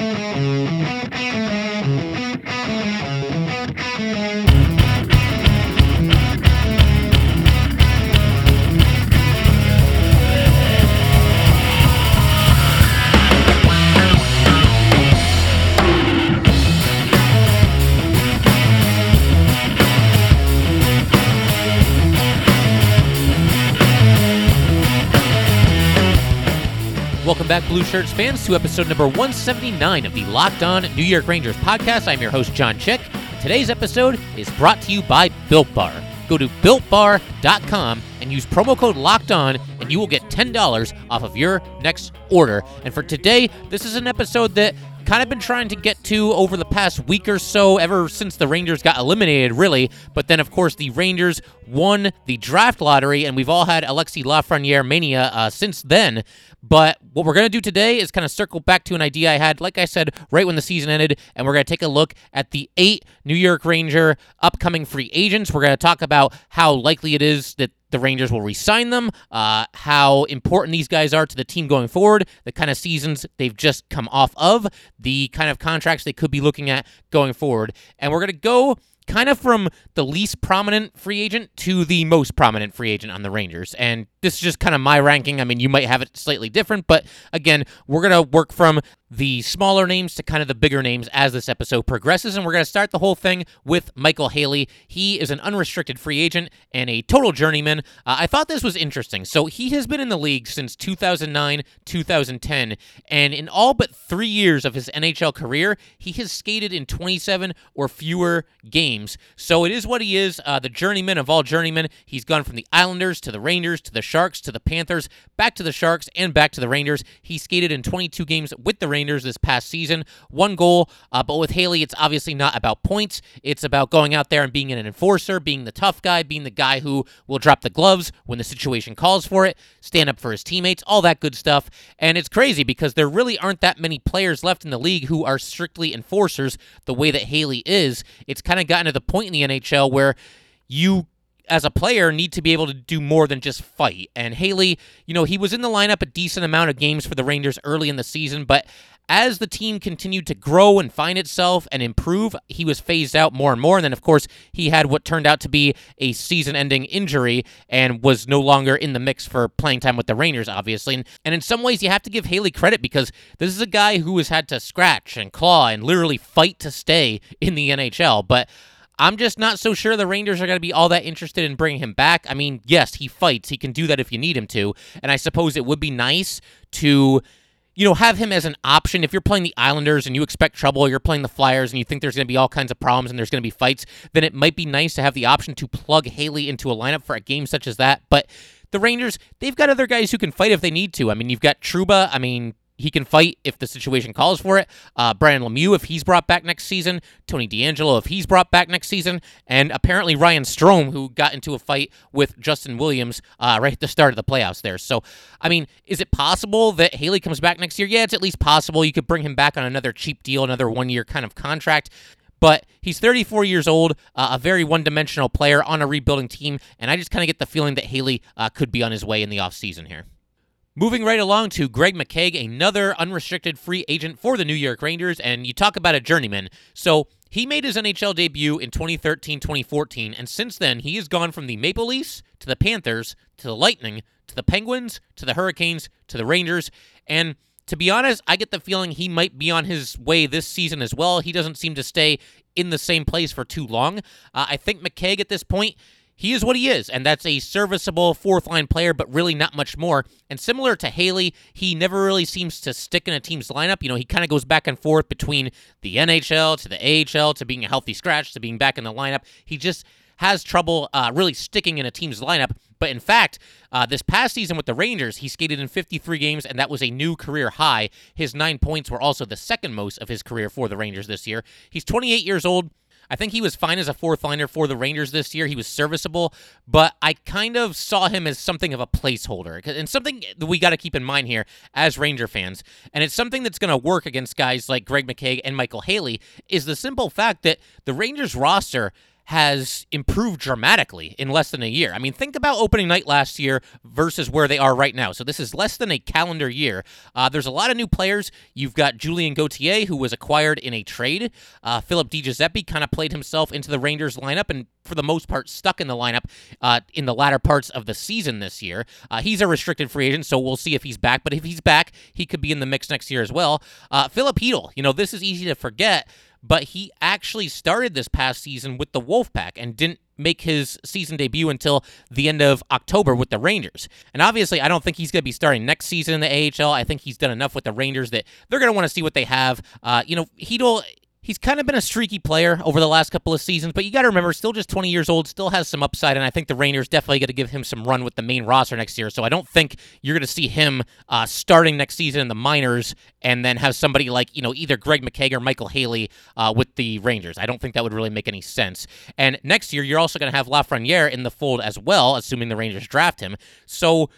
Música Blue Shirts fans, to episode number 179 of the Locked On New York Rangers podcast. I'm your host, John Chick. And Today's episode is brought to you by Built Bar. Go to builtbar.com and use promo code Locked On, and you will get $10 off of your next order. And for today, this is an episode that kind of been trying to get to over the past week or so, ever since the Rangers got eliminated, really. But then, of course, the Rangers won the draft lottery, and we've all had Alexi Lafreniere mania uh, since then. But what we're going to do today is kind of circle back to an idea I had, like I said, right when the season ended, and we're going to take a look at the eight New York Ranger upcoming free agents. We're going to talk about how likely it is that the Rangers will re-sign them, uh, how important these guys are to the team going forward, the kind of seasons they've just come off of, the kind of contracts they could be looking at going forward. And we're going to go kind of from the least prominent free agent to the most prominent free agent on the Rangers. And this is just kind of my ranking. I mean, you might have it slightly different, but again, we're going to work from the smaller names to kind of the bigger names as this episode progresses. And we're going to start the whole thing with Michael Haley. He is an unrestricted free agent and a total journeyman. Uh, I thought this was interesting. So he has been in the league since 2009, 2010, and in all but three years of his NHL career, he has skated in 27 or fewer games. So it is what he is, uh, the journeyman of all journeymen. He's gone from the Islanders to the Rangers to the Sharks to the Panthers, back to the Sharks, and back to the Rangers. He skated in 22 games with the Rangers Rangers this past season. One goal, uh, but with Haley, it's obviously not about points. It's about going out there and being an enforcer, being the tough guy, being the guy who will drop the gloves when the situation calls for it, stand up for his teammates, all that good stuff. And it's crazy because there really aren't that many players left in the league who are strictly enforcers the way that Haley is. It's kind of gotten to the point in the NHL where you as a player need to be able to do more than just fight. And Haley, you know, he was in the lineup a decent amount of games for the Rangers early in the season, but as the team continued to grow and find itself and improve, he was phased out more and more. And then, of course, he had what turned out to be a season ending injury and was no longer in the mix for playing time with the Rangers, obviously. And, and in some ways, you have to give Haley credit because this is a guy who has had to scratch and claw and literally fight to stay in the NHL. But I'm just not so sure the Rangers are going to be all that interested in bringing him back. I mean, yes, he fights. He can do that if you need him to. And I suppose it would be nice to you know, have him as an option. If you're playing the Islanders and you expect trouble, you're playing the Flyers and you think there's going to be all kinds of problems and there's going to be fights, then it might be nice to have the option to plug Haley into a lineup for a game such as that. But the Rangers, they've got other guys who can fight if they need to. I mean, you've got Trouba. I mean, he can fight if the situation calls for it. Uh, Brian Lemieux, if he's brought back next season. Tony DeAngelo, if he's brought back next season. And apparently Ryan Strome, who got into a fight with Justin Williams uh, right at the start of the playoffs there. So, I mean, is it possible that Haley comes back next year? Yeah, it's at least possible. You could bring him back on another cheap deal, another one year kind of contract but he's 34 years old, uh, a very one dimensional player on a rebuilding team, and I just kind of get the feeling that Haley uh, could be on his way in the offseason here. Moving right along to Greg McKegg, another unrestricted free agent for the New York Rangers, and you talk about a journeyman. So he made his NHL debut in 2013 2014, and since then he has gone from the Maple Leafs to the Panthers to the Lightning to the Penguins to the Hurricanes to the Rangers. And to be honest, I get the feeling he might be on his way this season as well. He doesn't seem to stay in the same place for too long. Uh, I think McKegg at this point he is what he is, and that's a serviceable fourth line player, but really not much more. And similar to Haley, he never really seems to stick in a team's lineup. You know, he kind of goes back and forth between the NHL to the AHL to being a healthy scratch to being back in the lineup. He just has trouble uh, really sticking in a team's lineup. But in fact, uh, this past season with the Rangers, he skated in 53 games, and that was a new career high. His nine points were also the second most of his career for the Rangers this year. He's 28 years old. I think he was fine as a fourth liner for the Rangers this year. He was serviceable, but I kind of saw him as something of a placeholder. And something that we got to keep in mind here as Ranger fans, and it's something that's going to work against guys like Greg McKegg and Michael Haley, is the simple fact that the Rangers roster has improved dramatically in less than a year. I mean, think about opening night last year versus where they are right now. So this is less than a calendar year. Uh, there's a lot of new players. You've got Julien Gauthier, who was acquired in a trade. Uh, Philip DiGiuseppe kind of played himself into the Rangers lineup and for the most part stuck in the lineup uh, in the latter parts of the season this year. Uh, he's a restricted free agent, so we'll see if he's back. But if he's back, he could be in the mix next year as well. Uh, Filip Chytil, you know, this is easy to forget but he actually started this past season with the Wolfpack and didn't make his season debut until the end of October with the Rangers. And obviously, I don't think he's going to be starting next season in the AHL. I think he's done enough with the Rangers that they're going to want to see what they have. Uh, you know, Chytil He's kind of been a streaky player over the last couple of seasons, but you got to remember, still just 20 years old, still has some upside, and I think the Rangers definitely got to give him some run with the main roster next year. So I don't think you're going to see him uh, starting next season in the minors and then have somebody like, you know, either Greg McKegg or Michael Haley uh, with the Rangers. I don't think that would really make any sense. And next year, you're also going to have Lafreniere in the fold as well, assuming the Rangers draft him. So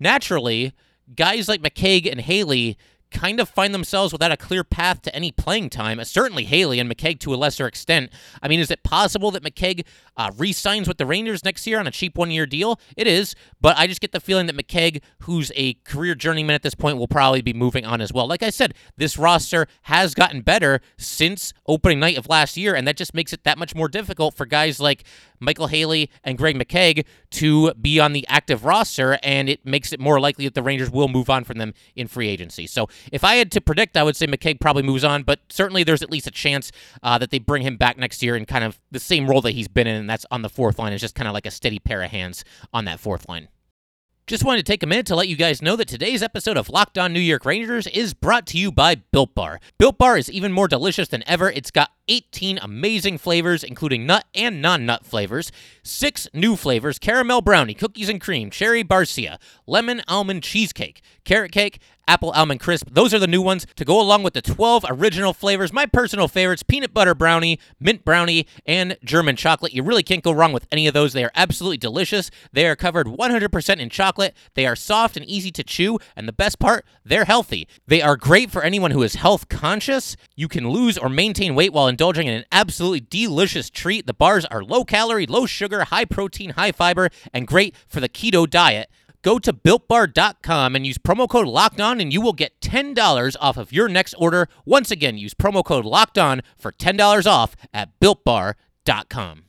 naturally, guys like McKegg and Haley kind of find themselves without a clear path to any playing time. Certainly Haley and McKegg to a lesser extent. I mean, is it possible that McKegg uh, re-signs with the Rangers next year on a cheap one-year deal? It is, but I just get the feeling that McKegg, who's a career journeyman at this point, will probably be moving on as well. Like I said, this roster has gotten better since opening night of last year, and that just makes it that much more difficult for guys like Michael Haley and Greg McKegg to be on the active roster, and it makes it more likely that the Rangers will move on from them in free agency. So if I had to predict, I would say McKegg probably moves on, but certainly there's at least a chance uh, that they bring him back next year in kind of the same role that he's been in, and that's on the fourth line. It's just kind of like a steady pair of hands on that fourth line. Just wanted to take a minute to let you guys know that today's episode of Locked On New York Rangers is brought to you by Built Bar. Built Bar is even more delicious than ever. It's got 18 amazing flavors, including nut and non nut flavors, six new flavors caramel brownie, cookies and cream, cherry barcia, lemon almond cheesecake, carrot cake, apple almond crisp. Those are the new ones to go along with the 12 original flavors. My personal favorites peanut butter brownie, mint brownie, and German chocolate. You really can't go wrong with any of those. They are absolutely delicious. They are covered 100% in chocolate. They are soft and easy to chew. And the best part, they're healthy. They are great for anyone who is health conscious. You can lose or maintain weight while indulging in an absolutely delicious treat. The bars are low calorie, low sugar, high protein, high fiber, and great for the keto diet. Go to builtbar.com and use promo code locked on, and you will get $10 off of your next order. Once again, use promo code locked on for $10 off at builtbar.com.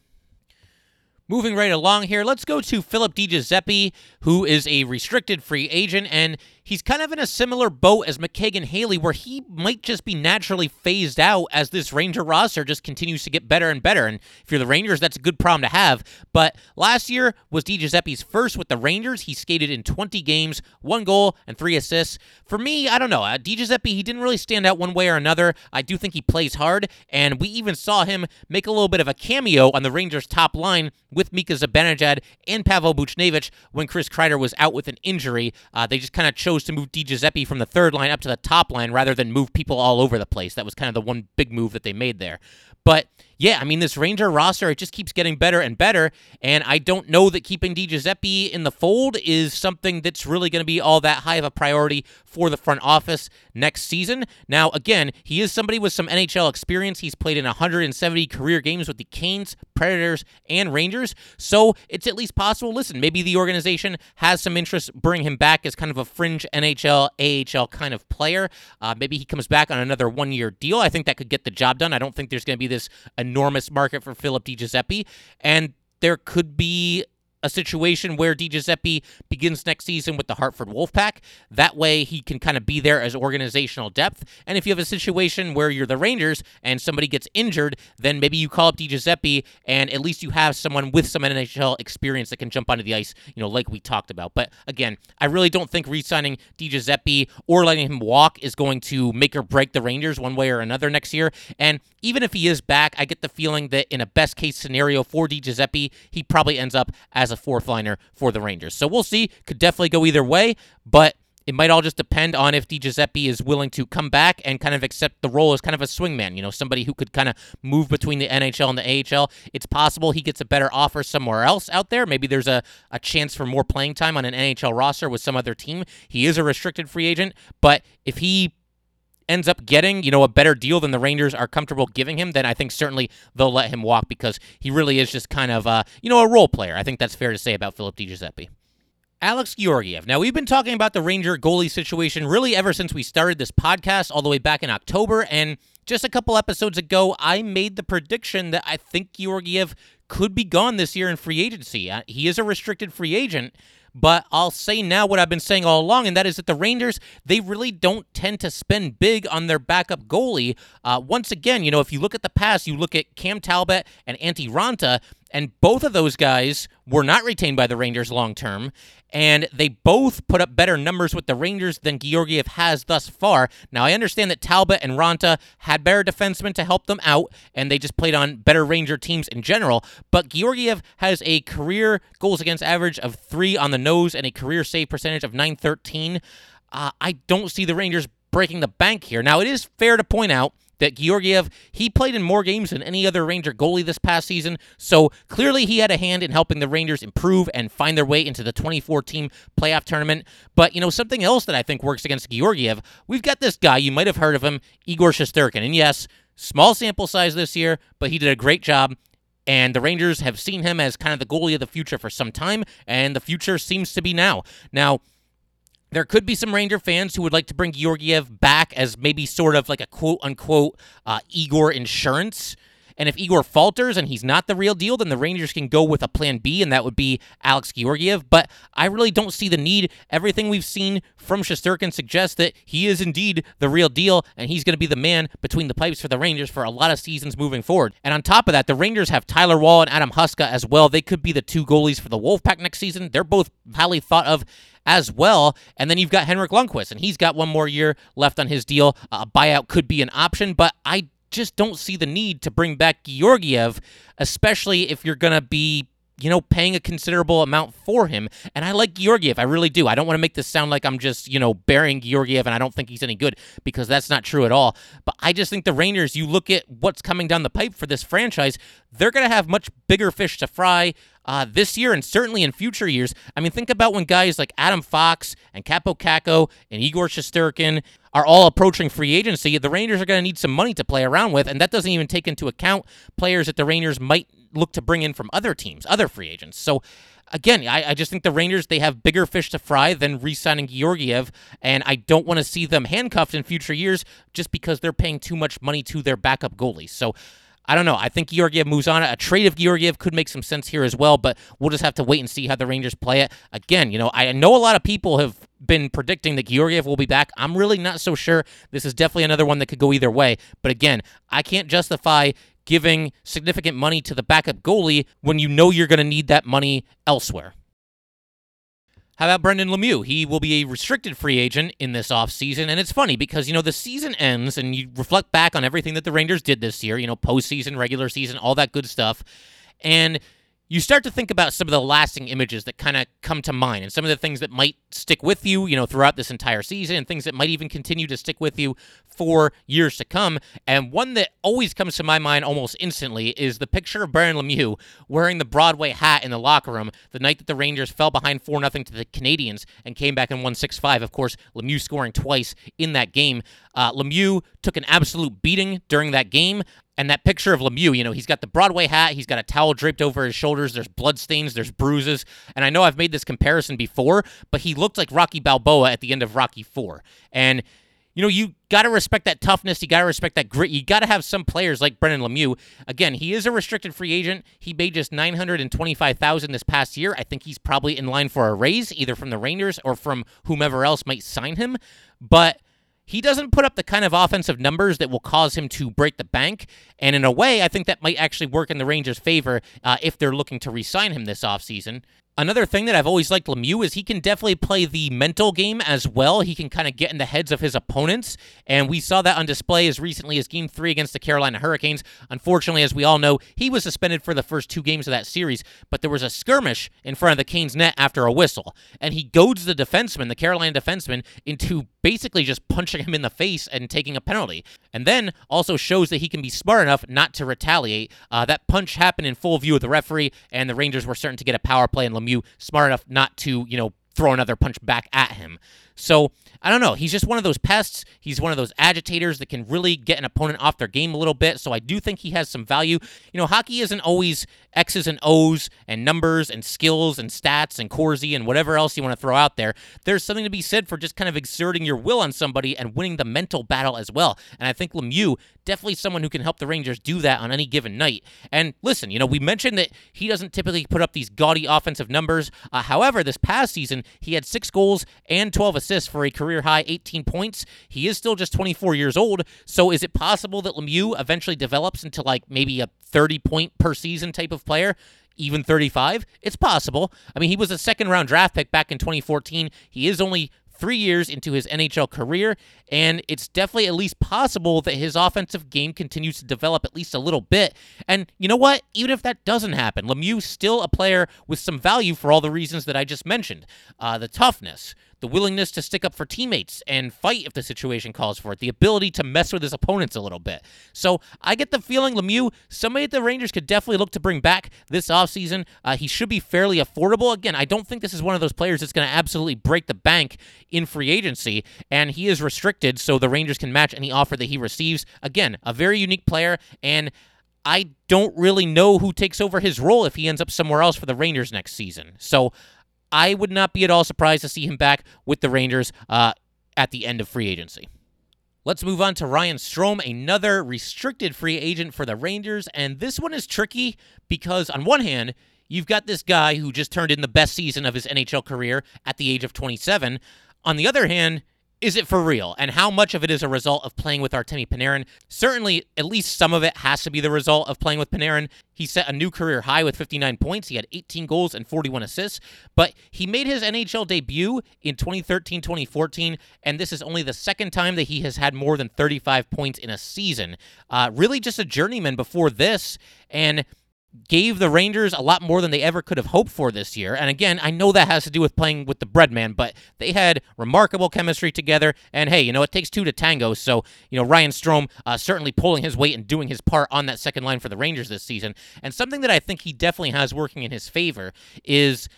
Moving right along here, let's go to Philip DiGiuseppe, who is a restricted free agent, and he's kind of in a similar boat as McKegg and Haley, where he might just be naturally phased out as this Ranger roster just continues to get better and better. And if you're the Rangers, that's a good problem to have. But last year was DiGiuseppe's first with the Rangers. He skated in 20 games, one goal and three assists. For me, I don't know. Uh, DiGiuseppe, he didn't really stand out one way or another. I do think he plays hard, and we even saw him make a little bit of a cameo on the Rangers' top line with Mika Zibanejad and Pavel Buchnevich when Chris Kreider was out with an injury. Uh, they just kind of chose chose to move DiGiuseppe from the third line up to the top line rather than move people all over the place. That was kind of the one big move that they made there. But yeah, I mean, this Ranger roster, it just keeps getting better and better. And I don't know that keeping DiGiuseppe in the fold is something that's really going to be all that high of a priority for the front office next season. Now, again, he is somebody with some NHL experience. He's played in 170 career games with the Canes, Predators, and Rangers. So it's at least possible. Listen, maybe the organization has some interest bring him back as kind of a fringe NHL, AHL kind of player. Uh, maybe he comes back on another one year deal. I think that could get the job done. I don't think there's going to be this enormous market for Philip DiGiuseppe. And there could be a situation where DiGiuseppe begins next season with the Hartford Wolfpack. That way he can kind of be there as organizational depth. And if you have a situation where you're the Rangers and somebody gets injured, then maybe you call up DiGiuseppe and at least you have someone with some NHL experience that can jump onto the ice, you know, like we talked about. But again, I really don't think re-signing DiGiuseppe or letting him walk is going to make or break the Rangers one way or another next year. And even if he is back, I get the feeling that in a best case scenario for DiGiuseppe, he probably ends up as as a fourth liner for the Rangers. So we'll see. Could definitely go either way, but it might all just depend on if DiGiuseppe is willing to come back and kind of accept the role as kind of a swingman, you know, somebody who could kind of move between the NHL and the AHL. It's possible he gets a better offer somewhere else out there. Maybe there's a, a chance for more playing time on an NHL roster with some other team. He is a restricted free agent, but if he ends up getting, you know, a better deal than the Rangers are comfortable giving him, then I think certainly they'll let him walk because he really is just kind of, uh, you know, a role player. I think that's fair to say about Philip DiGiuseppe. Alex Georgiev. Now, we've been talking about the Ranger goalie situation really ever since we started this podcast, all the way back in October. And just a couple episodes ago, I made the prediction that I think Georgiev could be gone this year in free agency. Uh, he is a restricted free agent. But I'll say now what I've been saying all along, and that is that the Rangers, they really don't tend to spend big on their backup goalie. Uh, once again, you know, if you look at the past, you look at Cam Talbot and Antti Raanta, and both of those guys were not retained by the Rangers long term, and they both put up better numbers with the Rangers than Georgiev has thus far. Now, I understand that Talbot and Raanta had better defensemen to help them out, and they just played on better Ranger teams in general, but Georgiev has a career goals against average of three on the nose and a career save percentage of 913. Uh, I don't see the Rangers breaking the bank here. Now, it is fair to point out that Georgiev, he played in more games than any other Ranger goalie this past season, so clearly he had a hand in helping the Rangers improve and find their way into the 24 team playoff tournament. But, you know, something else that I think works against Georgiev, we've got this guy, you might have heard of him, Igor Shesterkin. And yes, small sample size this year, but he did a great job. And the Rangers have seen him as kind of the goalie of the future for some time, and the future seems to be now. Now, there could be some Ranger fans who would like to bring Georgiev back as maybe sort of like a quote unquote uh, Igor insurance. And if Igor falters and he's not the real deal, then the Rangers can go with a plan B, and that would be Alex Georgiev. But I really don't see the need. Everything we've seen from Shesterkin suggests that he is indeed the real deal, and he's going to be the man between the pipes for the Rangers for a lot of seasons moving forward. And on top of that, the Rangers have Tyler Wall and Adam Huska as well. They could be the two goalies for the Wolfpack next season. They're both highly thought of as well. And then you've got Henrik Lundqvist, and he's got one more year left on his deal. A buyout could be an option, but I just don't see the need to bring back Georgiev, especially if you're going to be you know, paying a considerable amount for him. And I like Georgiev. I really do. I don't want to make this sound like I'm just, you know, burying Georgiev and I don't think he's any good because that's not true at all. But I just think the Rangers, you look at what's coming down the pipe for this franchise, they're going to have much bigger fish to fry uh, this year and certainly in future years. I mean, think about when guys like Adam Fox and Kaapo Kakko and Igor Shesterkin are all approaching free agency. The Rangers are going to need some money to play around with, and that doesn't even take into account players that the Rangers might look to bring in from other teams, other free agents. So again, I, I, just think the Rangers they have bigger fish to fry than re-signing Georgiev, and I don't want to see them handcuffed in future years just because they're paying too much money to their backup goalies. So. I don't know. I think Georgiev moves on. A trade of Georgiev could make some sense here as well, but we'll just have to wait and see how the Rangers play it. Again, you know, I know a lot of people have been predicting that Georgiev will be back. I'm really not so sure. This is definitely another one that could go either way. But again, I can't justify giving significant money to the backup goalie when you know you're going to need that money elsewhere. How about Brendan Lemieux? He will be a restricted free agent in this offseason. And it's funny because, you know, the season ends and you reflect back on everything that the Rangers did this year, you know, postseason, regular season, all that good stuff. And you start to think about some of the lasting images that kind of come to mind and some of the things that might stick with you, you know, throughout this entire season and things that might even continue to stick with you for years to come. And one that always comes to my mind almost instantly is the picture of Brendan Lemieux wearing the Broadway hat in the locker room the night that the Rangers fell behind 4 0 to the Canadiens and came back and won 6 5. Of course, Lemieux scoring twice in that game. Uh, Lemieux took an absolute beating during that game. And that picture of Lemieux, you know, he's got the Broadway hat, he's got a towel draped over his shoulders, there's blood stains, there's bruises. And I know I've made this comparison before, but he looked like Rocky Balboa at the end of Rocky 4. And you know, you got to respect that toughness. You got to respect that grit. You got to have some players like Brendan Lemieux. Again, he is a restricted free agent. He made just 925000 this past year. I think he's probably in line for a raise, either from the Rangers or from whomever else might sign him. But he doesn't put up the kind of offensive numbers that will cause him to break the bank. And in a way, I think that might actually work in the Rangers' favor uh, if they're looking to re sign him this offseason. Another thing that I've always liked Lemieux is he can definitely play the mental game as well. He can kind of get in the heads of his opponents, and we saw that on display as recently as Game 3 against the Carolina Hurricanes. Unfortunately, as we all know, he was suspended for the first two games of that series, but there was a skirmish in front of the Canes net after a whistle, and he goads the defenseman, the Carolina defenseman, into basically just punching him in the face and taking a penalty. And then also shows that he can be smart enough not to retaliate. Uh, that punch happened in full view of the referee, and the Rangers were starting to get a power play, and Lemieux smart enough not to, you know, throw another punch back at him. So I don't know. He's just one of those pests. He's one of those agitators that can really get an opponent off their game a little bit. So I do think he has some value. You know, hockey isn't always X's and O's and numbers and skills and stats and Corsi and whatever else you want to throw out there. There's something to be said for just kind of exerting your will on somebody and winning the mental battle as well. And I think Lemieux definitely someone who can help the Rangers do that on any given night. And listen, you know, we mentioned that he doesn't typically put up these gaudy offensive numbers. Uh, however, this past season, he had six goals and 12 assists for a career high 18 points. He is still just 24 years old. So is it possible that Lemieux eventually develops into like maybe a 30 point per season type of player? even 35? It's possible. I mean, he was a second round draft pick back in 2014. He is only three years into his NHL career, and it's definitely at least possible that his offensive game continues to develop at least a little bit. And you know what? Even if that doesn't happen, Lemieux still a player with some value for all the reasons that I just mentioned. Uh, the toughness, the willingness to stick up for teammates and fight if the situation calls for it, the ability to mess with his opponents a little bit. So I get the feeling Lemieux, somebody the Rangers could definitely look to bring back this offseason. Uh, he should be fairly affordable. Again, I don't think this is one of those players that's going to absolutely break the bank in free agency, and he is restricted so the Rangers can match any offer that he receives. Again, a very unique player, and I don't really know who takes over his role if he ends up somewhere else for the Rangers next season. So I would not be at all surprised to see him back with the Rangers uh, at the end of free agency. Let's move on to Ryan Strome, another restricted free agent for the Rangers. And this one is tricky because, on one hand, you've got this guy who just turned in the best season of his NHL career at the age of 27. On the other hand, is it for real? And how much of it is a result of playing with Artemi Panarin? Certainly, at least some of it has to be the result of playing with Panarin. He set a new career high with 59 points. He had 18 goals and 41 assists, but he made his NHL debut in 2013 2014, and this is only the second time that he has had more than 35 points in a season. Uh, really, just a journeyman before this. And gave the Rangers a lot more than they ever could have hoped for this year. And again, I know that has to do with playing with the Breadman, but they had remarkable chemistry together. And hey, you know, it takes two to tango. So, you know, Ryan Strome uh, certainly pulling his weight and doing his part on that second line for the Rangers this season. And something that I think he definitely has working in his favor is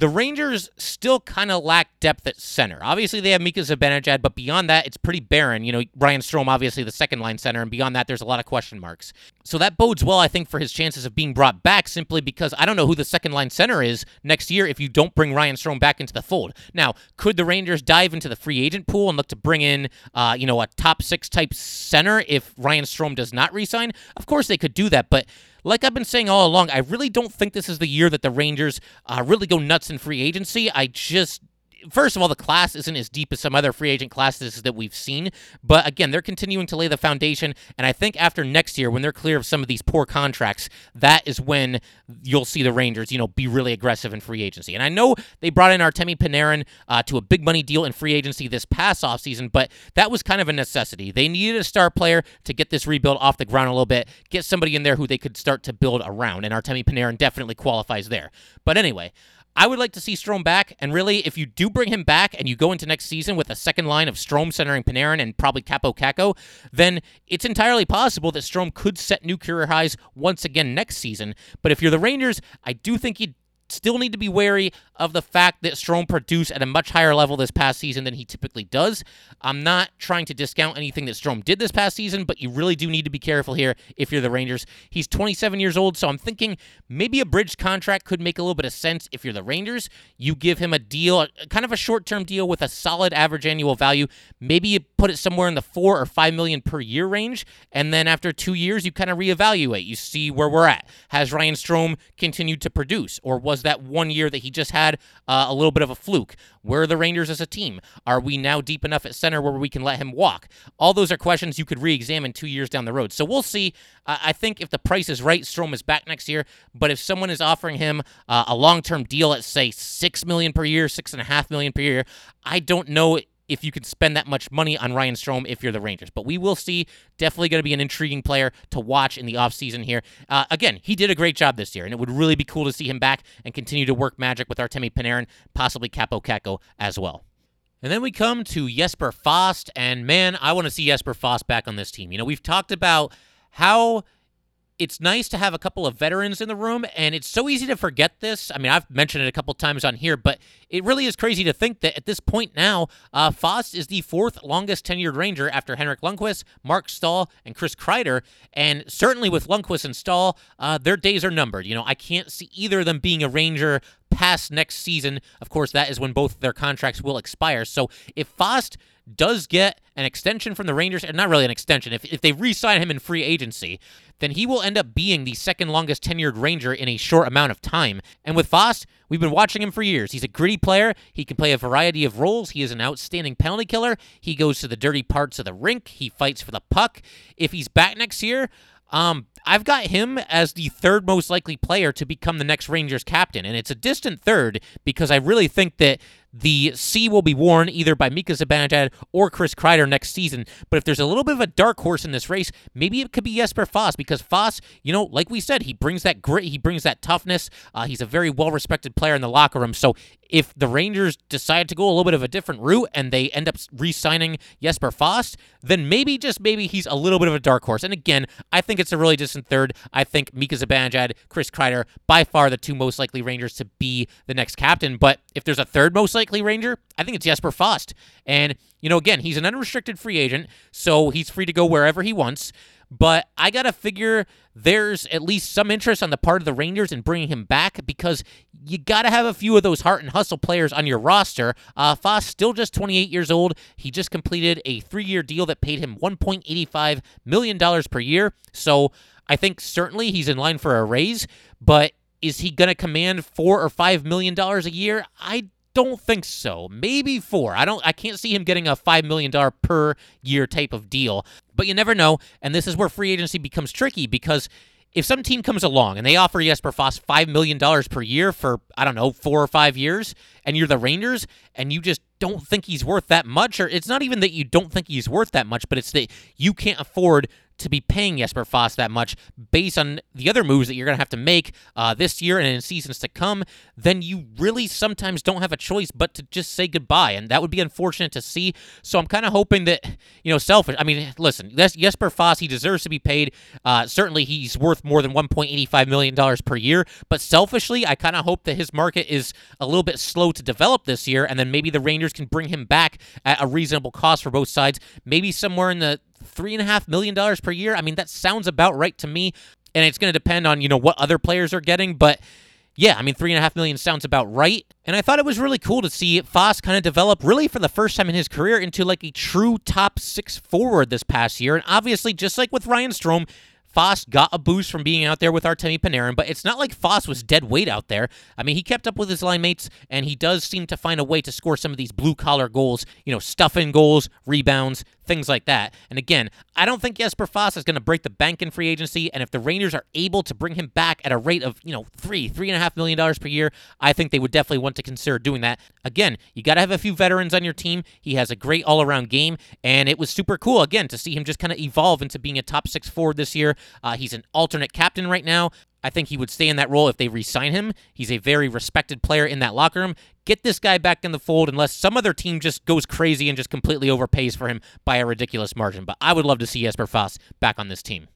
the Rangers still kind of lack depth at center. Obviously, they have Mika Zibanejad, but beyond that, it's pretty barren. You know, Ryan Strome, obviously the second line center, and beyond that, there's a lot of question marks. So that bodes well, I think, for his chances of being brought back simply because I don't know who the second line center is next year if you don't bring Ryan Strome back into the fold. Now, could the Rangers dive into the free agent pool and look to bring in, uh, you know, a top six type center if Ryan Strome does not resign? Of course, they could do that, but like I've been saying all along, I really don't think this is the year that the Rangers uh, really go nuts in free agency. I just first of all, the class isn't as deep as some other free agent classes that we've seen. But again, they're continuing to lay the foundation. And I think after next year, when they're clear of some of these poor contracts, that is when you'll see the Rangers, you know, be really aggressive in free agency. And I know they brought in Artemi Panarin uh, to a big money deal in free agency this past offseason, but that was kind of a necessity. They needed a star player to get this rebuild off the ground a little bit, get somebody in there who they could start to build around. And Artemi Panarin definitely qualifies there. But anyway, I would like to see Strome back. And really, if you do bring him back and you go into next season with a second line of Strome centering Panarin and probably Kaapo Kakko, then it's entirely possible that Strome could set new career highs once again next season. But if you're the Rangers, I do think you still need to be wary of the fact that Strome produced at a much higher level this past season than he typically does. I'm not trying to discount anything that Strome did this past season, but you really do need to be careful here if you're the Rangers. He's 27 years old, so I'm thinking maybe a bridge contract could make a little bit of sense if you're the Rangers. You give him a deal, kind of a short-term deal with a solid average annual value. Maybe you put it somewhere in the four or five million per year range, and then after two years, you kind of reevaluate. You see where we're at. Has Ryan Strome continued to produce, or was that one year that he just had uh, a little bit of a fluke? Where are the Rangers as a team? Are we now deep enough at center where we can let him walk? All those are questions you could re examine two years down the road. So we'll see. Uh, I think if the price is right, Strome is back next year. But if someone is offering him uh, a long term deal at, say, 6 million per year, 6.5 million per year, I don't know if you can spend that much money on Ryan Strome if you're the Rangers. But we will see. Definitely going to be an intriguing player to watch in the offseason here. Uh, again, he did a great job this year, and it would really be cool to see him back and continue to work magic with Artemi Panarin, possibly Kaapo Kakko as well. And then we come to Jesper Fast, and man, I want to see Jesper Fast back on this team. You know, we've talked about how it's nice to have a couple of veterans in the room, and it's so easy to forget this. I mean, I've mentioned it a couple times on here, but it really is crazy to think that at this point now, uh, Fast is the fourth longest tenured Ranger after Henrik Lundqvist, Marc Staal, and Chris Kreider. And certainly with Lundqvist and Stahl, uh, their days are numbered. You know, I can't see either of them being a Ranger past next season. Of course, that is when both their contracts will expire. So if Fast does get an extension from the Rangers, and not really an extension, if, if they re sign him in free agency, then he will end up being the second longest tenured Ranger in a short amount of time. And with Fast, we've been watching him for years. He's a gritty player. He can play a variety of roles. He is an outstanding penalty killer. He goes to the dirty parts of the rink. He fights for the puck. If he's back next year, um, I've got him as the third most likely player to become the next Rangers captain, and it's a distant third because I really think that the C will be worn either by Mika Zibanejad or Chris Kreider next season. But if there's a little bit of a dark horse in this race, maybe it could be Jesper Fast because Fast, you know, like we said, he brings that grit, he brings that toughness. Uh, he's a very well respected player in the locker room. So if the Rangers decide to go a little bit of a different route and they end up re signing Jesper Fast, then maybe, just maybe, he's a little bit of a dark horse. And again, I think it's a really distant third. I think Mika Zibanejad, Chris Kreider, by far the two most likely Rangers to be the next captain. But if there's a third most likely Ranger, I think it's Jesper Fast. And, you know, again, he's an unrestricted free agent, so he's free to go wherever he wants. But I got to figure there's at least some interest on the part of the Rangers in bringing him back because you got to have a few of those heart and hustle players on your roster. Uh, Fast, still just 28 years old. He just completed a three year deal that paid him $1.85 million per year. So I think certainly he's in line for a raise, but is he going to command four or five million dollars a year? I don't think so. Maybe four. I don't. I can't see him getting a five million dollar per year type of deal. But you never know. And this is where free agency becomes tricky because if some team comes along and they offer Jesper Fast $5 million per year for, I don't know, four or five years, and you're the Rangers and you just don't think he's worth that much, or it's not even that you don't think he's worth that much, but it's that you can't afford to be paying Jesper Fast that much based on the other moves that you're going to have to make uh, this year and in seasons to come, then you really sometimes don't have a choice but to just say goodbye. And that would be unfortunate to see. So I'm kind of hoping that, you know, selfish. I mean, listen, Jesper Fast, he deserves to be paid. Uh, certainly, he's worth more than $1.85 million per year. But selfishly, I kind of hope that his market is a little bit slow to develop this year. And then maybe the Rangers can bring him back at a reasonable cost for both sides. Maybe somewhere in the three and a half million dollars per year. I mean, that sounds about right to me. And it's going to depend on, you know, what other players are getting. But yeah, I mean, three and a half million sounds about right. And I thought it was really cool to see Fast kind of develop, really for the first time in his career, into like a true top six forward this past year. And obviously, just like with Ryan Strome, Fast got a boost from being out there with Artemi Panarin, but it's not like Fast was dead weight out there. I mean, he kept up with his line mates, and he does seem to find a way to score some of these blue collar goals, you know, stuffing goals, rebounds, things like that. And again, I don't think Jesper Fast is going to break the bank in free agency. And if the Rangers are able to bring him back at a rate of, you know, three, three and a half million dollars per year, I think they would definitely want to consider doing that. Again, you got to have a few veterans on your team. He has a great all around game. And it was super cool, again, to see him just kind of evolve into being a top six forward this year. Uh, he's an alternate captain right now. I think he would stay in that role if they re sign him. He's a very respected player in that locker room. Get this guy back in the fold unless some other team just goes crazy and just completely overpays for him by a ridiculous margin. But I would love to see Jesper Fast back on this team.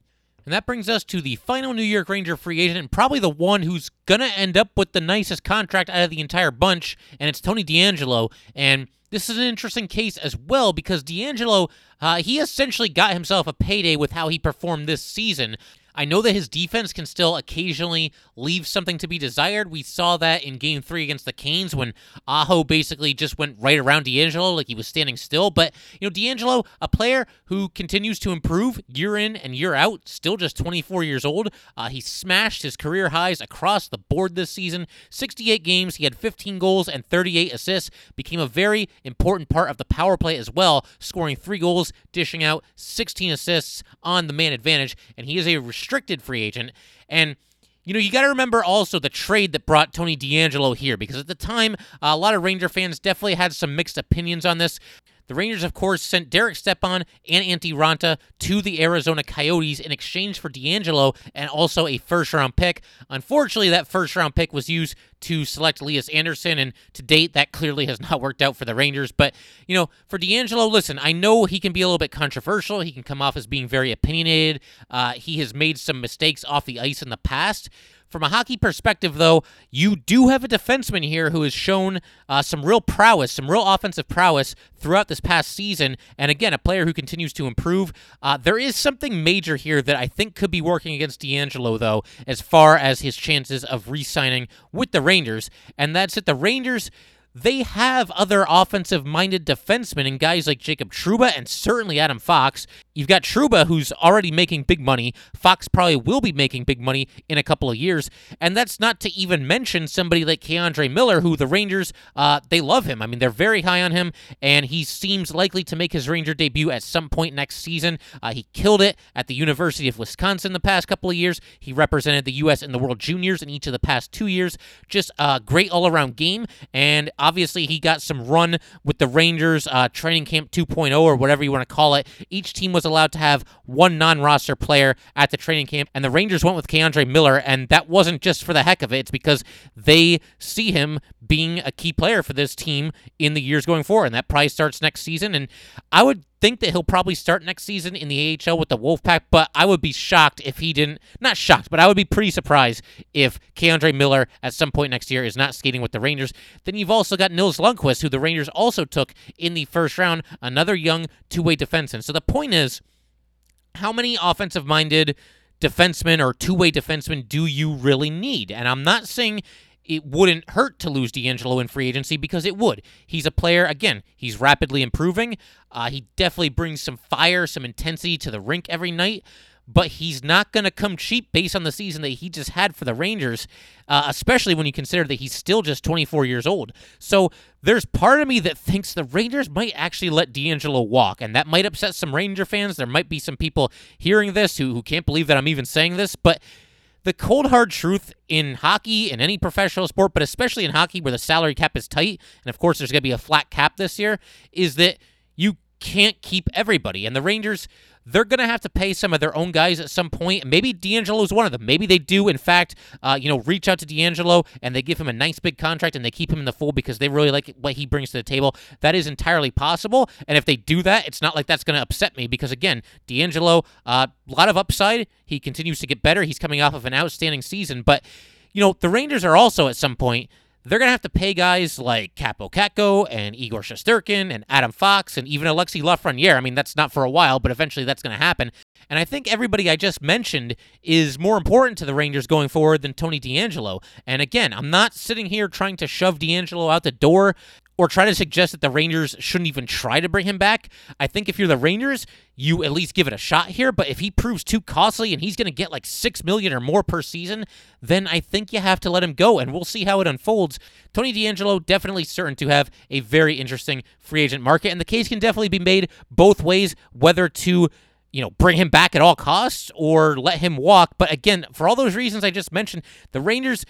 And that brings us to the final New York Ranger free agent, and probably the one who's going to end up with the nicest contract out of the entire bunch, and it's Tony DeAngelo. And this is an interesting case as well because DeAngelo, uh, he essentially got himself a payday with how he performed this season. I know that his defense can still occasionally leave something to be desired. We saw that in game three against the Canes when Aho basically just went right around DeAngelo like he was standing still. But, you know, DeAngelo, a player who continues to improve year in and year out, still just 24 years old. Uh, he smashed his career highs across the board this season 68 games, he had 15 goals and 38 assists, became a very important part of the power play as well, scoring three goals, dishing out 16 assists on the man advantage. And he is a restricted free agent. And you know, you got to remember also the trade that brought Tony DeAngelo here because at the time, uh, a lot of Ranger fans definitely had some mixed opinions on this. The Rangers, of course, sent Derek Stepan and Antti Raanta to the Arizona Coyotes in exchange for DeAngelo and also a first round pick. Unfortunately, that first round pick was used to select Lias Andersson, and to date, that clearly has not worked out for the Rangers. But, you know, for DeAngelo, listen, I know he can be a little bit controversial. He can come off as being very opinionated. Uh, he has made some mistakes off the ice in the past. From a hockey perspective, though, you do have a defenseman here who has shown uh, some real prowess, some real offensive prowess throughout this past season. And again, a player who continues to improve. Uh, there is something major here that I think could be working against DeAngelo, though, as far as his chances of re signing with the Rangers. And that's that the Rangers they have other offensive minded defensemen and guys like Jacob Trouba and certainly Adam Fox. You've got Trouba, who's already making big money. Fox probably will be making big money in a couple of years. And that's not to even mention somebody like K'Andre Miller, who the Rangers, uh, they love him. I mean, they're very high on him, and he seems likely to make his Ranger debut at some point next season. Uh, he killed it at the University of Wisconsin the past couple of years. He represented the U.S. in the World Juniors in each of the past two years. Just a great all around game. And obviously, he got some run with the Rangers uh, training camp 2.0 or whatever you want to call it. Each team was allowed to have one non-roster player at the training camp, and the Rangers went with K'Andre Miller, and that wasn't just for the heck of it. It's because they see him being a key player for this team in the years going forward, and that probably starts next season. And I would think that he'll probably start next season in the AHL with the Wolfpack, but I would be shocked if he didn't. Not shocked, but I would be pretty surprised if K'Andre Miller at some point next year is not skating with the Rangers. Then you've also got Nils Lundkvist, who the Rangers also took in the first round, another young two-way defenseman. So the point is, how many offensive-minded defensemen or two-way defensemen do you really need? And I'm not saying it wouldn't hurt to lose DeAngelo in free agency because it would. He's a player, again, he's rapidly improving. Uh, he definitely brings some fire, some intensity to the rink every night, but he's not going to come cheap based on the season that he just had for the Rangers, uh, especially when you consider that he's still just 24 years old. So there's part of me that thinks the Rangers might actually let DeAngelo walk, and that might upset some Ranger fans. There might be some people hearing this who, who can't believe that I'm even saying this, but the cold hard truth in hockey in any professional sport, but especially in hockey where the salary cap is tight, and of course there's going to be a flat cap this year, is that you can't keep everybody. And the Rangers, they're going to have to pay some of their own guys at some point. Maybe DeAngelo is one of them. Maybe they do, in fact, uh, you know, reach out to DeAngelo and they give him a nice big contract and they keep him in the fold because they really like what he brings to the table. That is entirely possible. And if they do that, it's not like that's going to upset me because, again, DeAngelo, a uh, lot of upside. He continues to get better. He's coming off of an outstanding season. But, you know, the Rangers are also at some point they're going to have to pay guys like Kaapo Kakko and Igor Shesterkin and Adam Fox and even Alexi Lafreniere. I mean, that's not for a while, but eventually that's going to happen. And I think everybody I just mentioned is more important to the Rangers going forward than Tony DeAngelo. And again, I'm not sitting here trying to shove DeAngelo out the door or try to suggest that the Rangers shouldn't even try to bring him back. I think if you're the Rangers, you at least give it a shot here. But if he proves too costly and he's going to get like six million or more per season, then I think you have to let him go, and we'll see how it unfolds. Tony DeAngelo definitely certain to have a very interesting free agent market, and the case can definitely be made both ways, whether to you know, bring him back at all costs or let him walk. But again, for all those reasons I just mentioned, the Rangers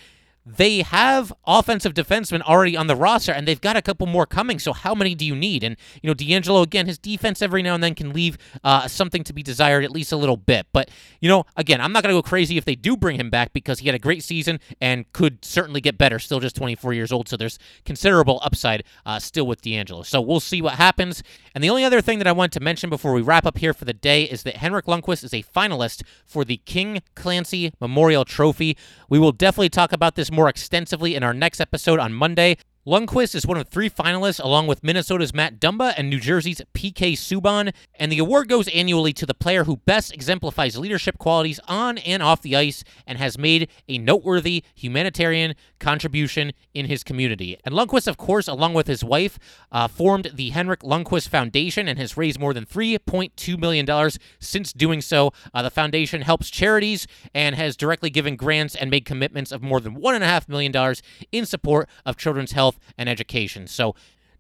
they have offensive defensemen already on the roster, and they've got a couple more coming. So how many do you need? And you know, DeAngelo again, his defense every now and then can leave uh, something to be desired, at least a little bit. But you know, again, I'm not going to go crazy if they do bring him back because he had a great season and could certainly get better. Still just 24 years old, so there's considerable upside uh, still with DeAngelo. So we'll see what happens. And the only other thing that I want to mention before we wrap up here for the day is that Henrik Lundqvist is a finalist for the King Clancy Memorial Trophy. We will definitely talk about this more extensively in our next episode on Monday. Lundqvist is one of three finalists, along with Minnesota's Matt Dumba and New Jersey's PK Subban, and the award goes annually to the player who best exemplifies leadership qualities on and off the ice and has made a noteworthy humanitarian contribution in his community. And Lundqvist, of course, along with his wife, uh, formed the Henrik Lundqvist Foundation and has raised more than $3.2 million since doing so. Uh, the foundation helps charities and has directly given grants and made commitments of more than $1.5 million in support of children's health health, and education. So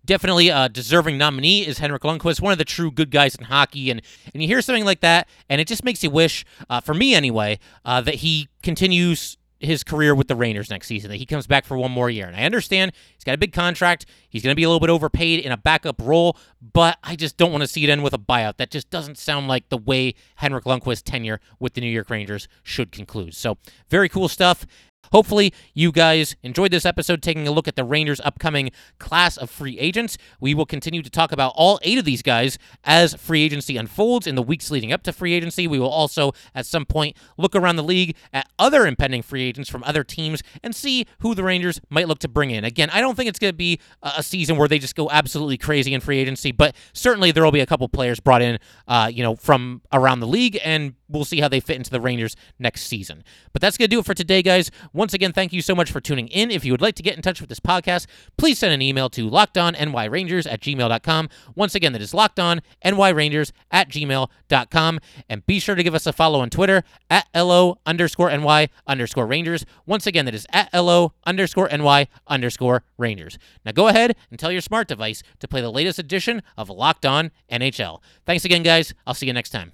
definitely a deserving nominee is Henrik Lundqvist, one of the true good guys in hockey. And, and you hear something like that, and it just makes you wish, uh, for me anyway, uh, that he continues his career with the Rangers next season, that he comes back for one more year. And I understand he's got a big contract. He's going to be a little bit overpaid in a backup role, but I just don't want to see it end with a buyout. That just doesn't sound like the way Henrik Lundqvist's tenure with the New York Rangers should conclude. So, very cool stuff. Hopefully, you guys enjoyed this episode taking a look at the Rangers' upcoming class of free agents. We will continue to talk about all eight of these guys as free agency unfolds in the weeks leading up to free agency. We will also, at some point, look around the league at other impending free agents from other teams and see who the Rangers might look to bring in. Again, I don't think it's going to be a season where they just go absolutely crazy in free agency, but certainly there will be a couple players brought in, uh, you know, from around the league, and we'll see how they fit into the Rangers next season. But that's going to do it for today, guys. Once again, thank you so much for tuning in. If you would like to get in touch with this podcast, please send an email to lockedonnyrangers at gmail.com. Once again, that is lockedonnyrangers at gmail.com. And be sure to give us a follow on Twitter at LO underscore NY underscore Rangers. Once again, that is at LO underscore NY underscore Rangers. Now go ahead and tell your smart device to play the latest edition of Locked On NHL. Thanks again, guys. I'll see you next time.